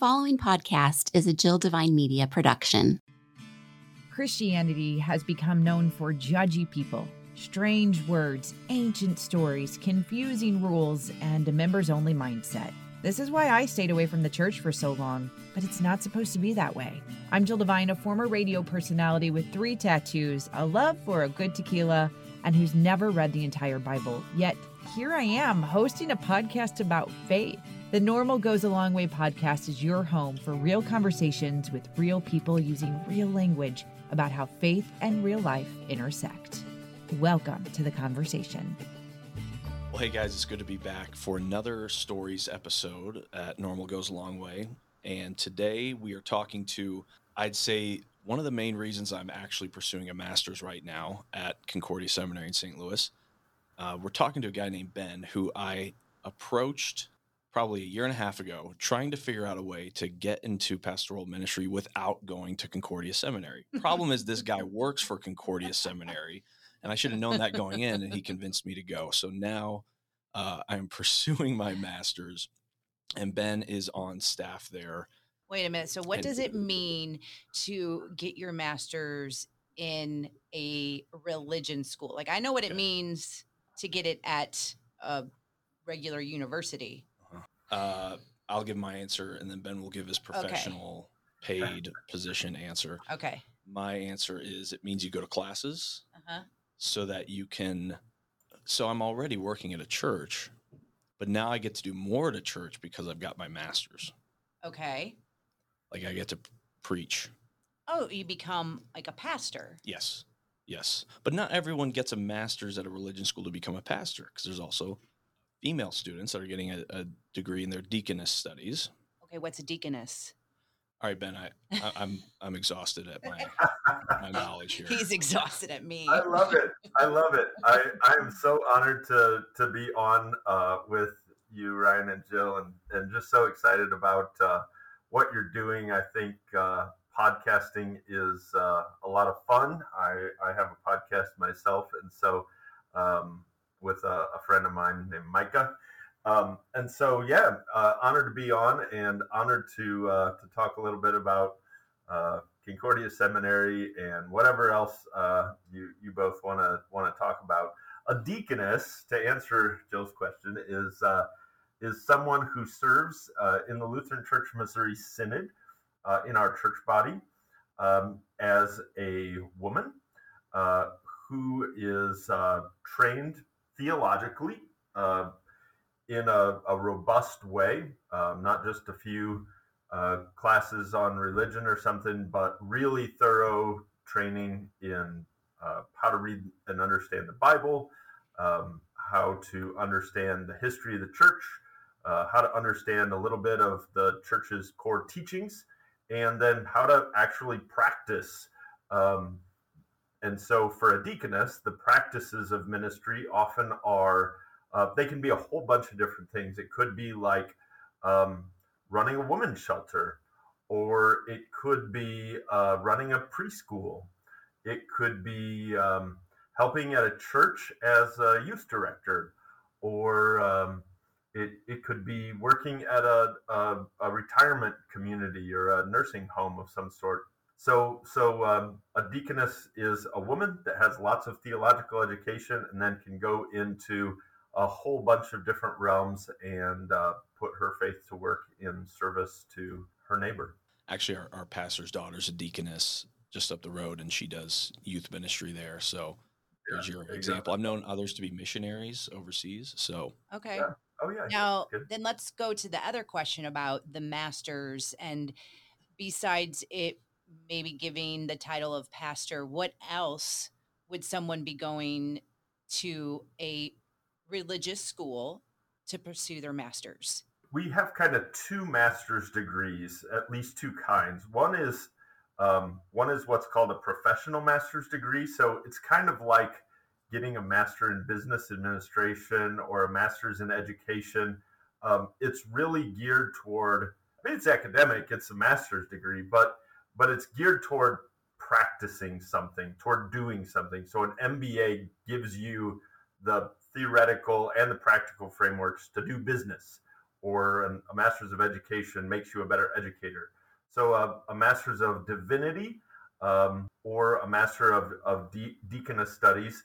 following podcast is a Jill Devine Media production. Christianity has become known for judgy people, strange words, ancient stories, confusing rules, and a members only mindset. This is why I stayed away from the church for so long, but it's not supposed to be that way. I'm Jill Devine, a former radio personality with three tattoos, a love for a good tequila, and who's never read the entire Bible. Yet here I am hosting a podcast about faith. The Normal Goes a Long Way podcast is your home for real conversations with real people using real language about how faith and real life intersect. Welcome to the conversation. Well, hey guys, it's good to be back for another stories episode at Normal Goes a Long Way. And today we are talking to, I'd say, one of the main reasons I'm actually pursuing a master's right now at Concordia Seminary in St. Louis. Uh, we're talking to a guy named Ben who I approached probably a year and a half ago trying to figure out a way to get into pastoral ministry without going to Concordia Seminary. Problem is, this guy works for Concordia Seminary and I should have known that going in, and he convinced me to go. So now uh, I'm pursuing my master's, and Ben is on staff there. Wait a minute. So, what and, does it mean to get your master's in a religion school? Like, I know what it means to get it at a regular university. Uh, I'll give my answer, and then Ben will give his professional okay. paid position answer. Okay. My answer is it means you go to classes. Uh-huh so that you can so I'm already working at a church, but now I get to do more at a church because I've got my masters. Okay. Like I get to preach. Oh, you become like a pastor. Yes. Yes. But not everyone gets a master's at a religion school to become a pastor because there's also female students that are getting a, a degree in their deaconess studies. Okay, what's a deaconess? All right, Ben, I, I am I'm, I'm exhausted at my my knowledge here. He's exhausted at me. I love it. I love it. I I am so honored to to be on uh, with you, Ryan and Jill, and and just so excited about uh, what you're doing. I think uh, podcasting is uh, a lot of fun. I I have a podcast myself, and so um, with a, a friend of mine named Micah um, and so, yeah, uh, honored to be on and honored to uh, to talk a little bit about uh, Concordia Seminary and whatever else uh, you you both want to want to talk about. A deaconess, to answer Jill's question, is uh, is someone who serves uh, in the Lutheran Church Missouri Synod in our church body um, as a woman who is trained theologically in a, a robust way, um, not just a few uh, classes on religion or something, but really thorough training in uh, how to read and understand the Bible, um, how to understand the history of the church, uh, how to understand a little bit of the church's core teachings, and then how to actually practice. Um, and so, for a deaconess, the practices of ministry often are uh, they can be a whole bunch of different things. It could be like um, running a women's shelter, or it could be uh, running a preschool. It could be um, helping at a church as a youth director, or um, it, it could be working at a, a, a, retirement community or a nursing home of some sort. So, so um, a deaconess is a woman that has lots of theological education and then can go into a whole bunch of different realms and uh, put her faith to work in service to her neighbor. Actually, our, our pastor's daughter's a deaconess just up the road, and she does youth ministry there. So yeah, there's your example. I've known others to be missionaries overseas. So okay. Yeah. Oh yeah. Now then, let's go to the other question about the masters, and besides it maybe giving the title of pastor, what else would someone be going to a religious school to pursue their master's? We have kind of two master's degrees, at least two kinds. One is um, one is what's called a professional master's degree. So it's kind of like getting a master in business administration or a master's in education. Um, it's really geared toward. I mean, it's academic. It's a master's degree, but but it's geared toward practicing something, toward doing something. So an MBA gives you the theoretical and the practical frameworks to do business or an, a master's of education makes you a better educator. So uh, a master's of divinity um, or a master of, of de- deaconess studies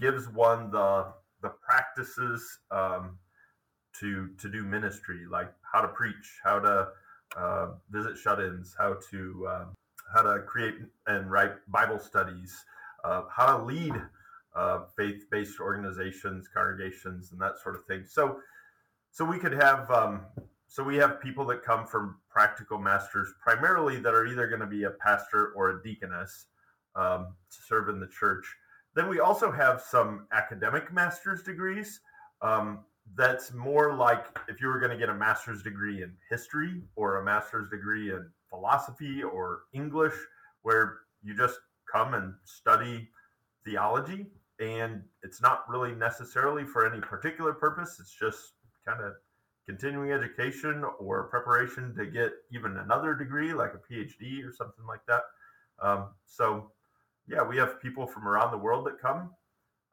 gives one the the practices um, to to do ministry, like how to preach, how to uh, visit shut-ins, how to uh, how to create and write Bible studies, uh, how to lead uh, faith-based organizations, congregations, and that sort of thing. So, so we could have um, so we have people that come from practical masters, primarily that are either going to be a pastor or a deaconess um, to serve in the church. Then we also have some academic master's degrees. Um, that's more like if you were going to get a master's degree in history or a master's degree in philosophy or English, where you just come and study theology. And it's not really necessarily for any particular purpose, it's just kind of continuing education or preparation to get even another degree, like a PhD or something like that. Um, so, yeah, we have people from around the world that come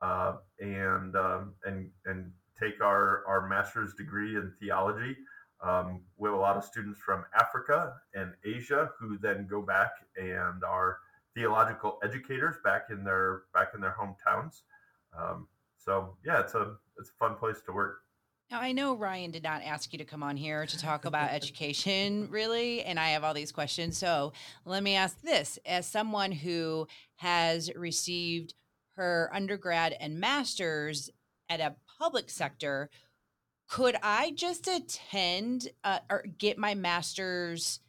uh, and um, and and take our our master's degree in theology. Um, we have a lot of students from Africa and Asia who then go back and are theological educators back in their back in their hometowns. Um, so yeah, it's a it's a fun place to work. Now, I know Ryan did not ask you to come on here to talk about education, really, and I have all these questions. So let me ask this as someone who has received her undergrad and master's at a public sector, could I just attend uh, or get my master's?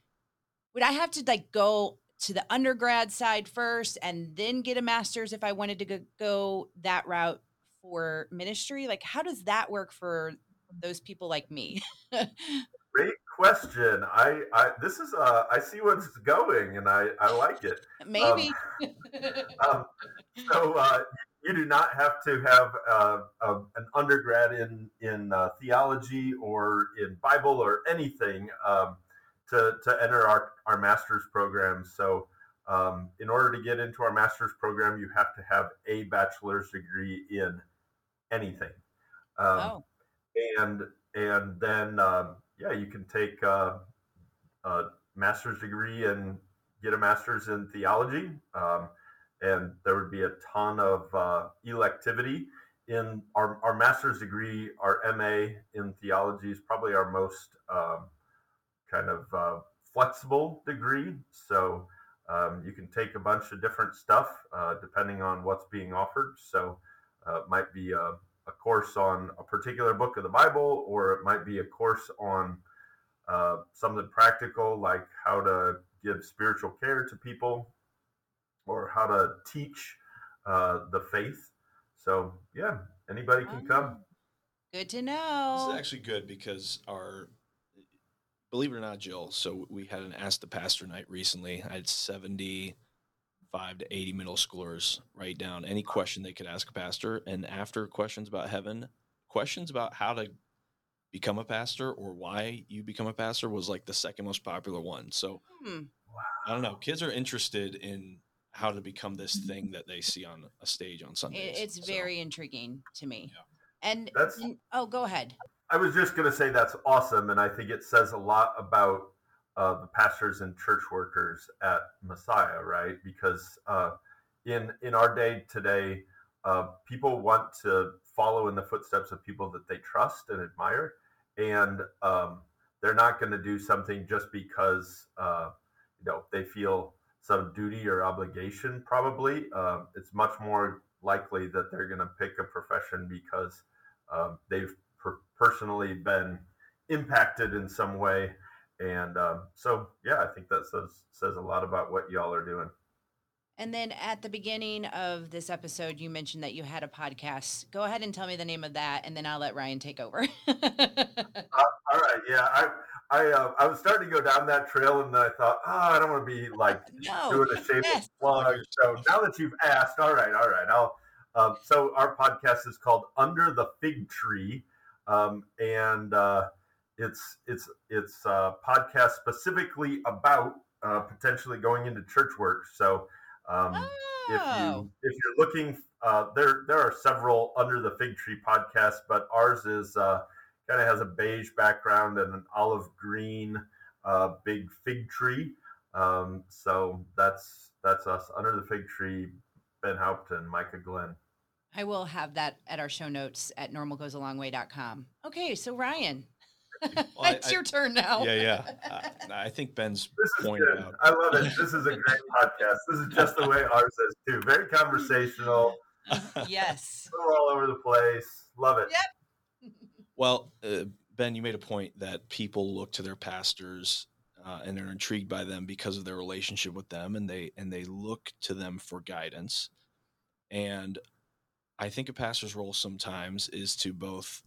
Would I have to like go to the undergrad side first and then get a master's if I wanted to go, that route for ministry? Like, how does that work for those people like me? Great question. I, I this is uh I see what's going and I I like it. Maybe. Um, um, so uh, you do not have to have uh, a, an undergrad in in uh, theology or in Bible or anything um, to to enter our our master's program. So. Um, in order to get into our master's program, you have to have a bachelor's degree in anything. Um, oh and and then um, yeah, you can take uh, a master's degree and get a master's in theology, um, and there would be a ton of uh, electivity in our, our master's degree. Our MA in theology is probably our most um, kind of uh, flexible degree, so. Um, you can take a bunch of different stuff uh, depending on what's being offered. So, uh, it might be a a course on a particular book of the Bible, or it might be a course on uh, something practical like how to give spiritual care to people or how to teach uh, the faith. So, yeah, anybody can come. Good to know. This is actually good because our, believe it or not, Jill. So we had an Ask the Pastor night recently. I had seventy five to 80 middle schoolers write down any question they could ask a pastor. And after questions about heaven, questions about how to become a pastor or why you become a pastor was like the second most popular one. So Hmm. I don't know. Kids are interested in how to become this thing that they see on a stage on It, Sundays. it's So, very intriguing to me. Yeah. And, That's- oh, go ahead. I was just going to say that's awesome, and I think it says a lot about uh, the pastors and church workers at Messiah, right? Because uh, in in our day today, uh, people want to follow in the footsteps of people that they trust and admire, and um, they're not going to do something just because uh, you know they feel some duty or obligation. Probably, um, it's much more likely that they're going to pick a profession because um, they've per- personally been impacted in some way and um, so yeah i think that says says a lot about what y'all are doing And then at the beginning of this episode, you mentioned that you had a podcast. Go ahead and tell me the name of that, and then I'll let Ryan take over. all right yeah i i uh, i was starting to go down that trail and i thought oh i don't want to be like no. doing a shameless yes. plug so now that you've asked all right all right i'll um, so our podcast is called under the fig tree um, and uh, it's it's it's a podcast specifically about uh, potentially going into church work so um, if Oh. you if you're looking uh, there there are several under the fig tree podcasts but ours is uh, kind of has a beige background and an olive green uh, big fig tree. Um, so that's that's us under the fig tree. Ben Haupton, Micah Glenn. I will have that at our show notes at normalgoesalongway.com. Okay, so Ryan, well, it's I, your turn now. Yeah, yeah. I, I think Ben's this is point good. I love it. This is a great podcast. This is just the way ours is too. Very conversational. yes. all over the place. Love it. Yep. Well, uh, Ben, you made a point that people look to their pastors uh, and are intrigued by them because of their relationship with them, and they and they look to them for guidance. And I think a pastor's role sometimes is to both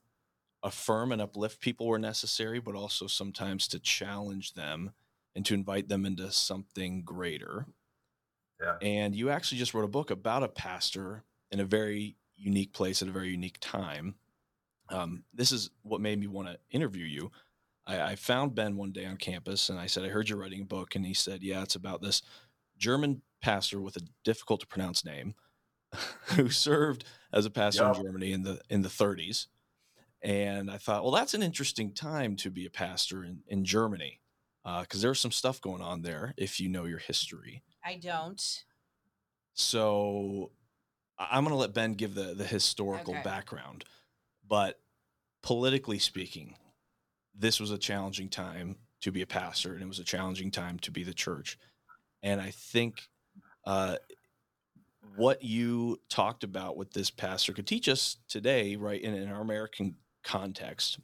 affirm and uplift people where necessary, but also sometimes to challenge them and to invite them into something greater. Yeah. And you actually just wrote a book about a pastor in a very unique place at a very unique time um, this is what made me want to interview you. I, I, found Ben one day on campus and I said, I heard you're writing a book. And he said, Yeah, it's about this German pastor with a difficult to pronounce name who served as a pastor yep. in Germany in the in the 30s. And I thought, well, that's an interesting time to be a pastor in, in Germany because uh, there's some stuff going on there if you know your history. I don't. So I'm going to let Ben give the the historical okay. background. But politically speaking, this was a challenging time to be a pastor, and it was a challenging time to be the church. And I think uh, what you talked about with this pastor could teach us today, right, in, in our American context,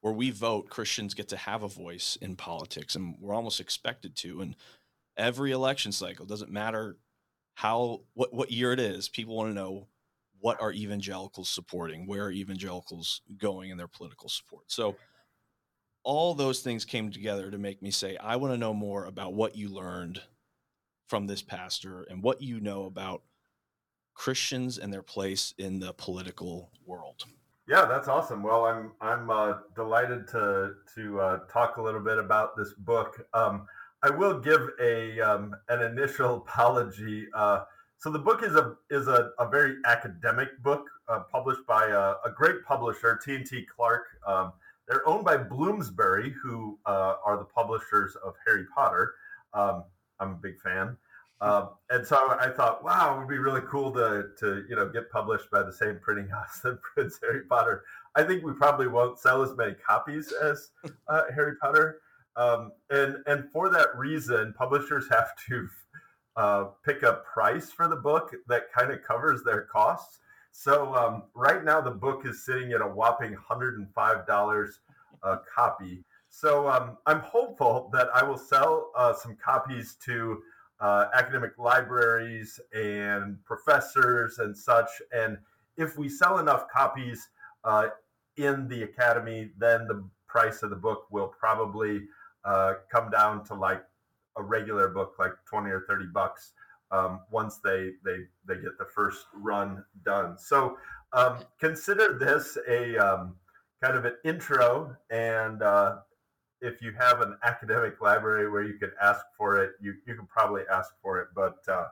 where we vote, Christians get to have a voice in politics, and we're almost expected to. And every election cycle doesn't matter how what what year it is, people want to know what are evangelicals supporting? Where are evangelicals going in their political support? So all those things came together to make me say, I want to know more about what you learned from this pastor and what you know about Christians and their place in the political world. Yeah, that's awesome. Well, I'm I'm uh, delighted to to uh, talk a little bit about this book. Um, I will give a um, an initial apology. Uh, so the book is a is a, a very academic book uh, published by a, a, great publisher, T&T Clark. Um, they're owned by Bloomsbury, who uh, are the publishers of Harry Potter. Um, I'm a big fan. Um, and so I thought, wow, it would be really cool to, to you know get published by the same printing house that prints Harry Potter. I think we probably won't sell as many copies as uh, Harry Potter, um, and and for that reason, publishers have to uh, pick a price for the book that kind of covers their costs. So um, right now the book is sitting at a whopping $105 a copy. So um, I'm hopeful that I will sell uh, some copies to uh, academic libraries and professors and such. And if we sell enough copies uh, in the academy, then the price of the book will probably uh, come down to like a regular book like 20 or 30 bucks um, once they they they get the first run done so um, consider this a um, kind of an intro and uh, if you have an academic library where you could ask for it you, you can probably ask for it but uh,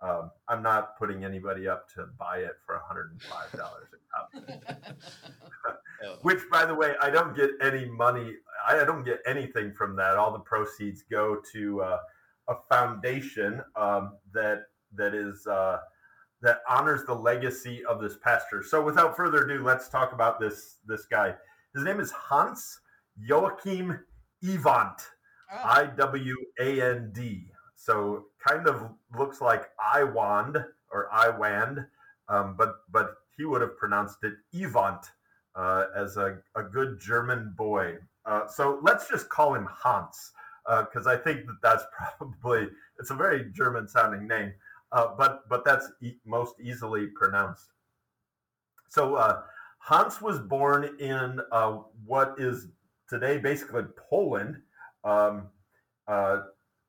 um, I'm not putting anybody up to buy it for $105 a copy. Which, by the way, I don't get any money. I don't get anything from that. All the proceeds go to uh, a foundation um, that that is uh, that honors the legacy of this pastor. So, without further ado, let's talk about this this guy. His name is Hans Joachim Iwand, oh. I W A N D. So kind of looks like Iwand or Iwand, um, but but he would have pronounced it Evant uh, as a, a good German boy. Uh, so let's just call him Hans because uh, I think that that's probably it's a very German sounding name, uh, but but that's e- most easily pronounced. So uh, Hans was born in uh, what is today basically Poland. Um,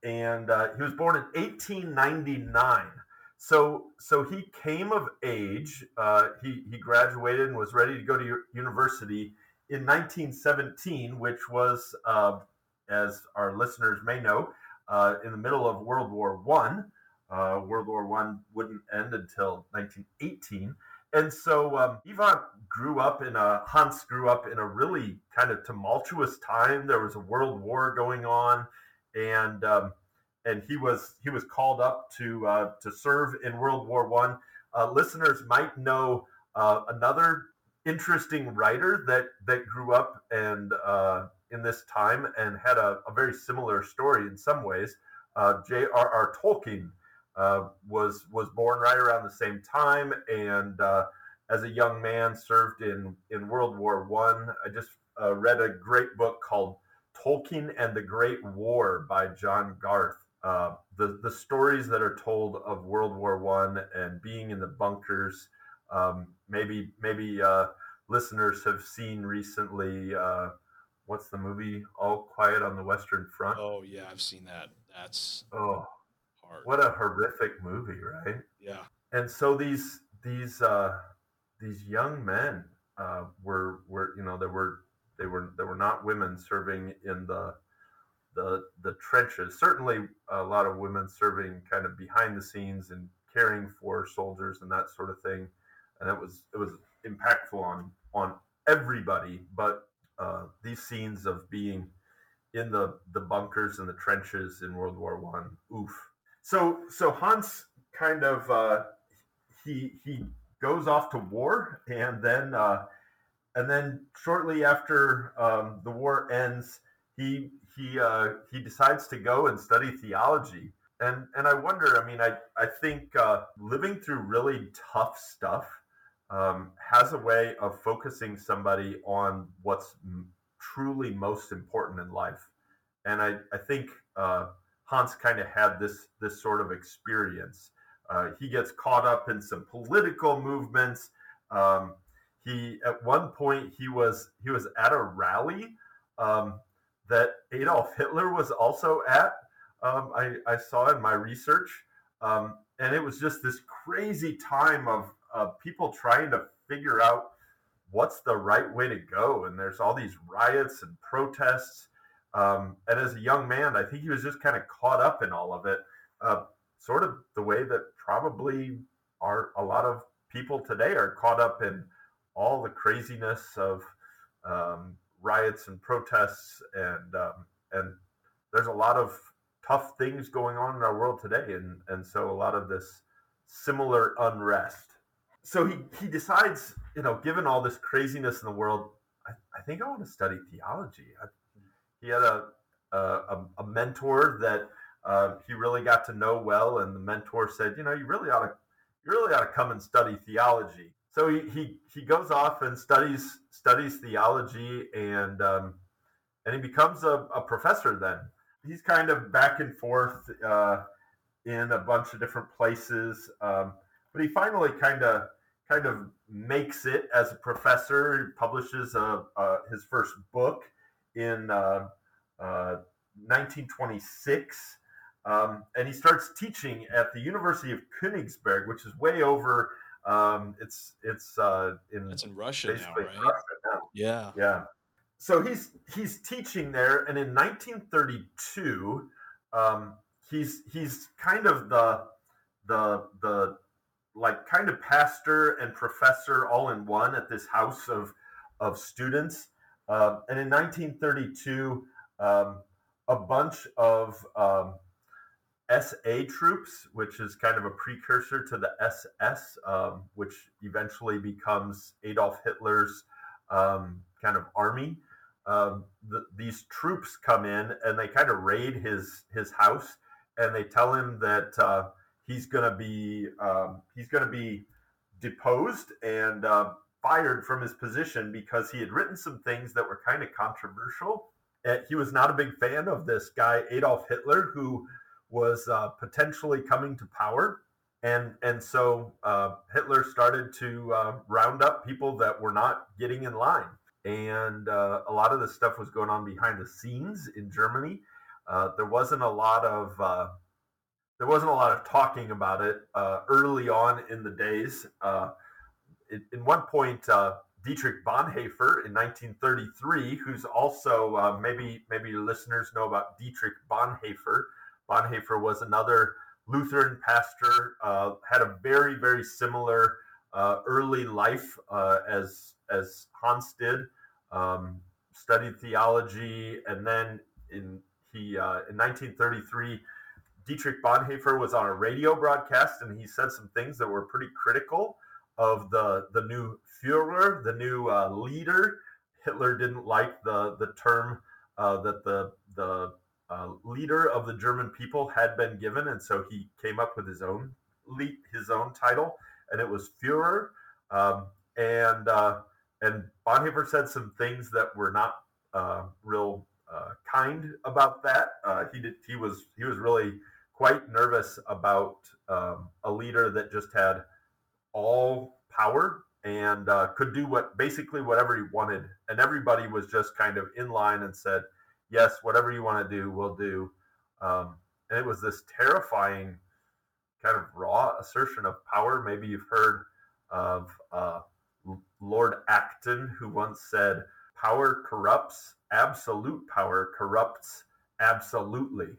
and he was born in 1899. So, so he came of age. Uh, he he graduated and was ready to go to university in 1917, which was, uh, as our listeners may know, uh, in the middle of World War One. Uh, World War One wouldn't end until 1918, and so um, Ivan grew up in a Hans grew up in a really kind of tumultuous time. There was a world war going on, and um, and he was he was called up to uh, to serve in World War One. Uh, listeners might know uh, another interesting writer that that grew up and uh, in this time and had a, a, very similar story in some ways. Uh, J.R.R. Tolkien uh, was was born right around the same time, and as a young man served in in World War One. I. I just read a great book called Tolkien and the Great War by John Garth uh, the the stories that are told of World War One and being in the bunkers. Um, maybe maybe uh, listeners have seen recently. Uh, what's the movie? All Quiet on the Western Front. Oh yeah, I've seen that. That's oh hard. What a horrific movie, right? Yeah. And so these these uh, these young men uh, were were you know there were they were there were not women serving in the the the trenches. Certainly, a lot of women serving kind of behind the scenes and caring for soldiers and that sort of thing, and it was it was impactful on on everybody. But uh, these scenes of being in the the bunkers and the trenches in World War One, oof. So so Hans kind of uh, he he goes off to war, and then uh, and then shortly after um, the war ends, he he uh, he decides to go and study theology. And and I wonder. I mean, I I think uh, living through really tough stuff um, has a way of focusing somebody on what's m- truly most important in life. And I I think uh, Hans kind of had this this sort of experience. Uh, he gets caught up in some political movements. Um, he at one point he was he was at a rally um, that Adolf Hitler was also at. Um, I, I, saw in my research, um, and it was just this crazy time of uh, people trying to figure out what's the right way to go. And there's all these riots and protests. Um, and as a young man, I think he was just kind of caught up in all of it, uh, sort of the way that probably are a lot of people today are caught up in all the craziness of um, riots and protests, and um, and there's a lot of tough things going on in our world today, and and so a lot of this similar unrest. So he he decides, you know, given all this craziness in the world, I, I think I want to study theology. I, he had a a, a mentor that uh, he really got to know well, and the mentor said, you know, you really ought to you really ought to come and study theology so he, he he goes off and studies studies theology and um, and he becomes a, a, professor then. He's kind of back and forth uh, in a bunch of different places um, but he finally kind of kind of makes it as a professor. He publishes a, his first book in uh, uh, 1926 um, and he starts teaching at the university of königsberg which is way over um, it's it's uh, in it's in Russia now, right? Russia now. Yeah, yeah. So he's he's teaching there, and in 1932, um, he's he's kind of the the the like kind of pastor and professor all in one at this house of of students. Uh, and in 1932, um, a bunch of um, SA troops, which is kind of a precursor to the SS, um, which eventually becomes Adolf Hitler's um, kind of army. Um, the, these troops come in and they kind of raid his his house, and they tell him that uh, he's going to be um, he's going to be deposed and uh, fired from his position because he had written some things that were kind of controversial. And he was not a big fan of this guy Adolf Hitler, who was uh, potentially coming to power. And, and so uh, Hitler started to uh, round up people that were not getting in line. And uh, a lot of this stuff was going on behind the scenes in Germany. Uh, there wasn't a lot of uh, there wasn't a lot of talking about it early on in the days. in, in one point, Dietrich Bonhoeffer in 1933, who's also uh, maybe maybe listeners know about Dietrich Bonhoeffer. Bonhoeffer was another Lutheran pastor, uh, had a very, very similar uh, early life uh, as as Hans did, um, studied theology, and then in he uh, in 1933, Dietrich Bonhoeffer was on a radio broadcast, and he said some things that were pretty critical of the the new Führer, the new uh, leader. Hitler didn't like the the term uh, that the the uh, leader of the German people had been given, and so he came up with his own his own title, and it was Führer. Um, and uh, and Bonhoeffer said some things that were not uh, real uh, kind about that. Uh, he did. He was he was really quite nervous about um, a leader that just had all power and uh, could do what basically whatever he wanted, and everybody was just kind of in line and said, "Yes, whatever you want to do, we'll do." Um, and it was this terrifying kind of raw assertion of power. Maybe you've heard of uh, Lord Acton, who once said, Power corrupts, absolute power corrupts absolutely.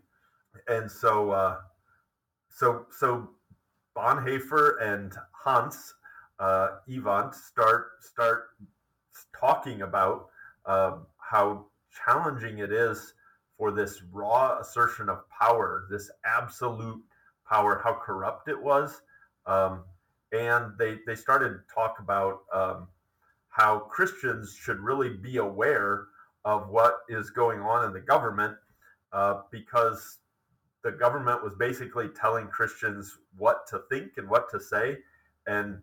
And so, uh, so, so Bonhoeffer and Hans uh, start start talking about um, how challenging it is for this raw assertion of power, this absolute power, how corrupt it was. Um, and they they started to talk about um, how Christians should really be aware of what is going on in the government uh, because the government was basically telling Christians what to think and what to say, and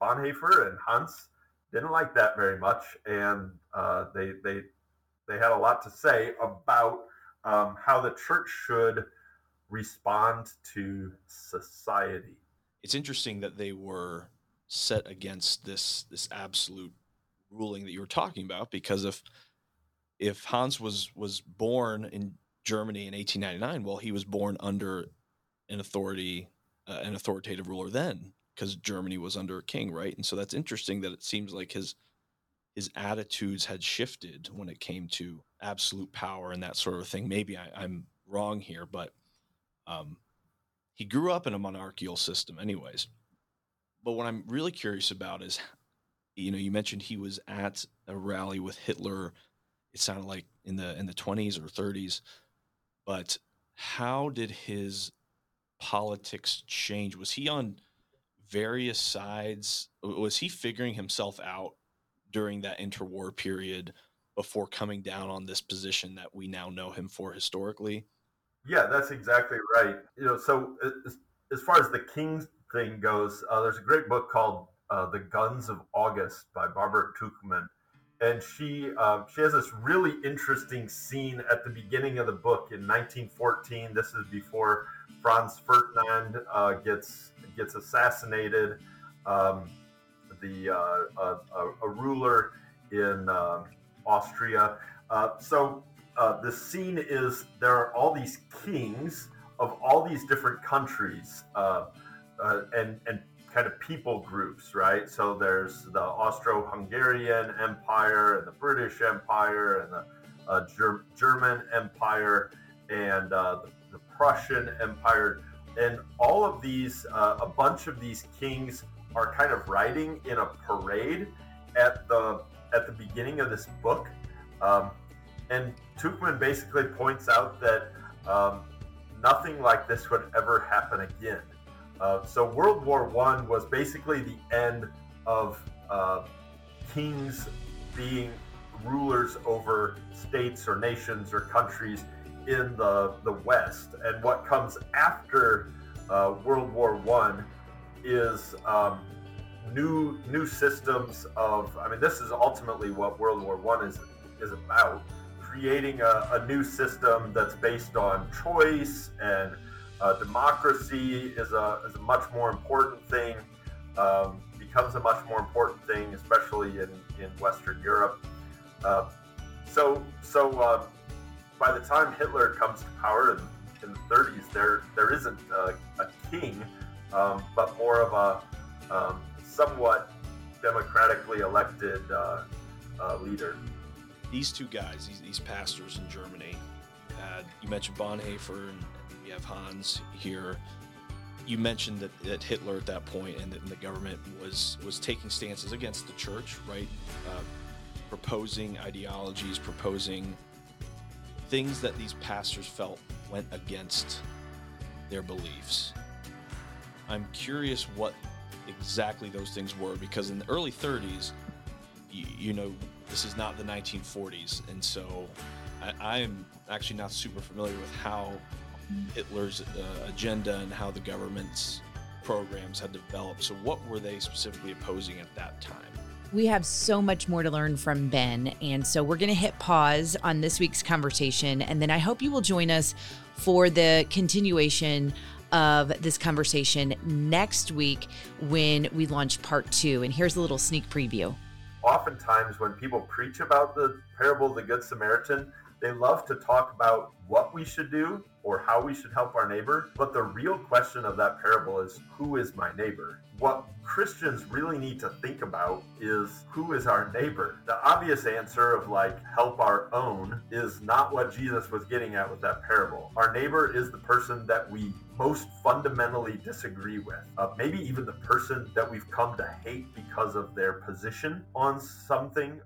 Bonhoeffer and Hans didn't like that very much, and uh, they they they had a lot to say about um, how the church should respond to society it's interesting that they were set against this this absolute ruling that you were talking about because if if Hans was was born in Germany in 1899, well, he was born under an authority, uh, an authoritative ruler then, because Germany was under a king, right? And so that's interesting that it seems like his his attitudes had shifted when it came to absolute power and that sort of thing. Maybe I, am wrong here, but um, he grew up in a monarchical system, anyways. But what I'm really curious about is, you know, you mentioned he was at a rally with Hitler. It sounded like in the in the 20s or 30s, but how did his politics change? Was he on various sides? Was he figuring himself out during that interwar period before coming down on this position that we now know him for historically? Yeah, that's exactly right. You know, so as, as far as the King thing goes, uh, there's a great book called uh, "The Guns of August" by Barbara Tuchman, and she um, she has this really interesting scene at the beginning of the book in 1914. This is before Franz Ferdinand uh, gets gets assassinated. Um, the uh, a, a, ruler in um, Austria. Uh, so uh, the scene is there are all these kings of all these different countries uh, uh, and and kind of people groups, right? So there's the Austro-Hungarian Empire and the British Empire and the uh, Ger- German Empire and uh, the, the, Prussian Empire, and all of these, uh, a bunch of these kings are kind of riding in a parade at the at the beginning of this book. Um, and Tuchman basically points out that um, nothing like this would ever happen again. Uh, so World War One was basically the end of uh, kings being rulers over states or nations or countries in the the West, and what comes after uh, World War One is um, new new systems of. I mean, this is ultimately what World War One is is about creating a, a, new system that's based on choice and uh, democracy is a, is a much more important thing, um, becomes a much more important thing, especially in, in Western Europe. Uh, so, so uh, by the time Hitler comes to power in, in the 30s, there there isn't a, a king, um, but more of a um, somewhat democratically elected uh, uh, leader these two guys, these, these pastors in Germany, had you mentioned Bonhoeffer and we have Hans here. you mentioned that, that Hitler at that point and that the government was was taking stances against the church, right? Uh, proposing ideologies, proposing things that these pastors felt went against their beliefs. I'm curious what exactly those things were because in the early 30s, you, you know, this is not the 1940s, and so I, am actually not super familiar with how Hitler's uh, agenda and how the government's programs had developed. So, what were they specifically opposing at that time? We have so much more to learn from Ben. And so we're going to hit pause on this week's conversation. And then I hope you will join us for the continuation of this conversation next week when we launch part two. And here's a little sneak preview. Oftentimes, when people preach about the parable of the Good Samaritan, they love to talk about what we should do or how we should help our neighbor. But the real question of that parable is who is my neighbor? What Christians really need to think about is who is our neighbor? The obvious answer of like help our own is not what Jesus was getting at with that parable. Our neighbor is the person that we most fundamentally disagree with. Uh, maybe even the person that we've come to hate because of their position on something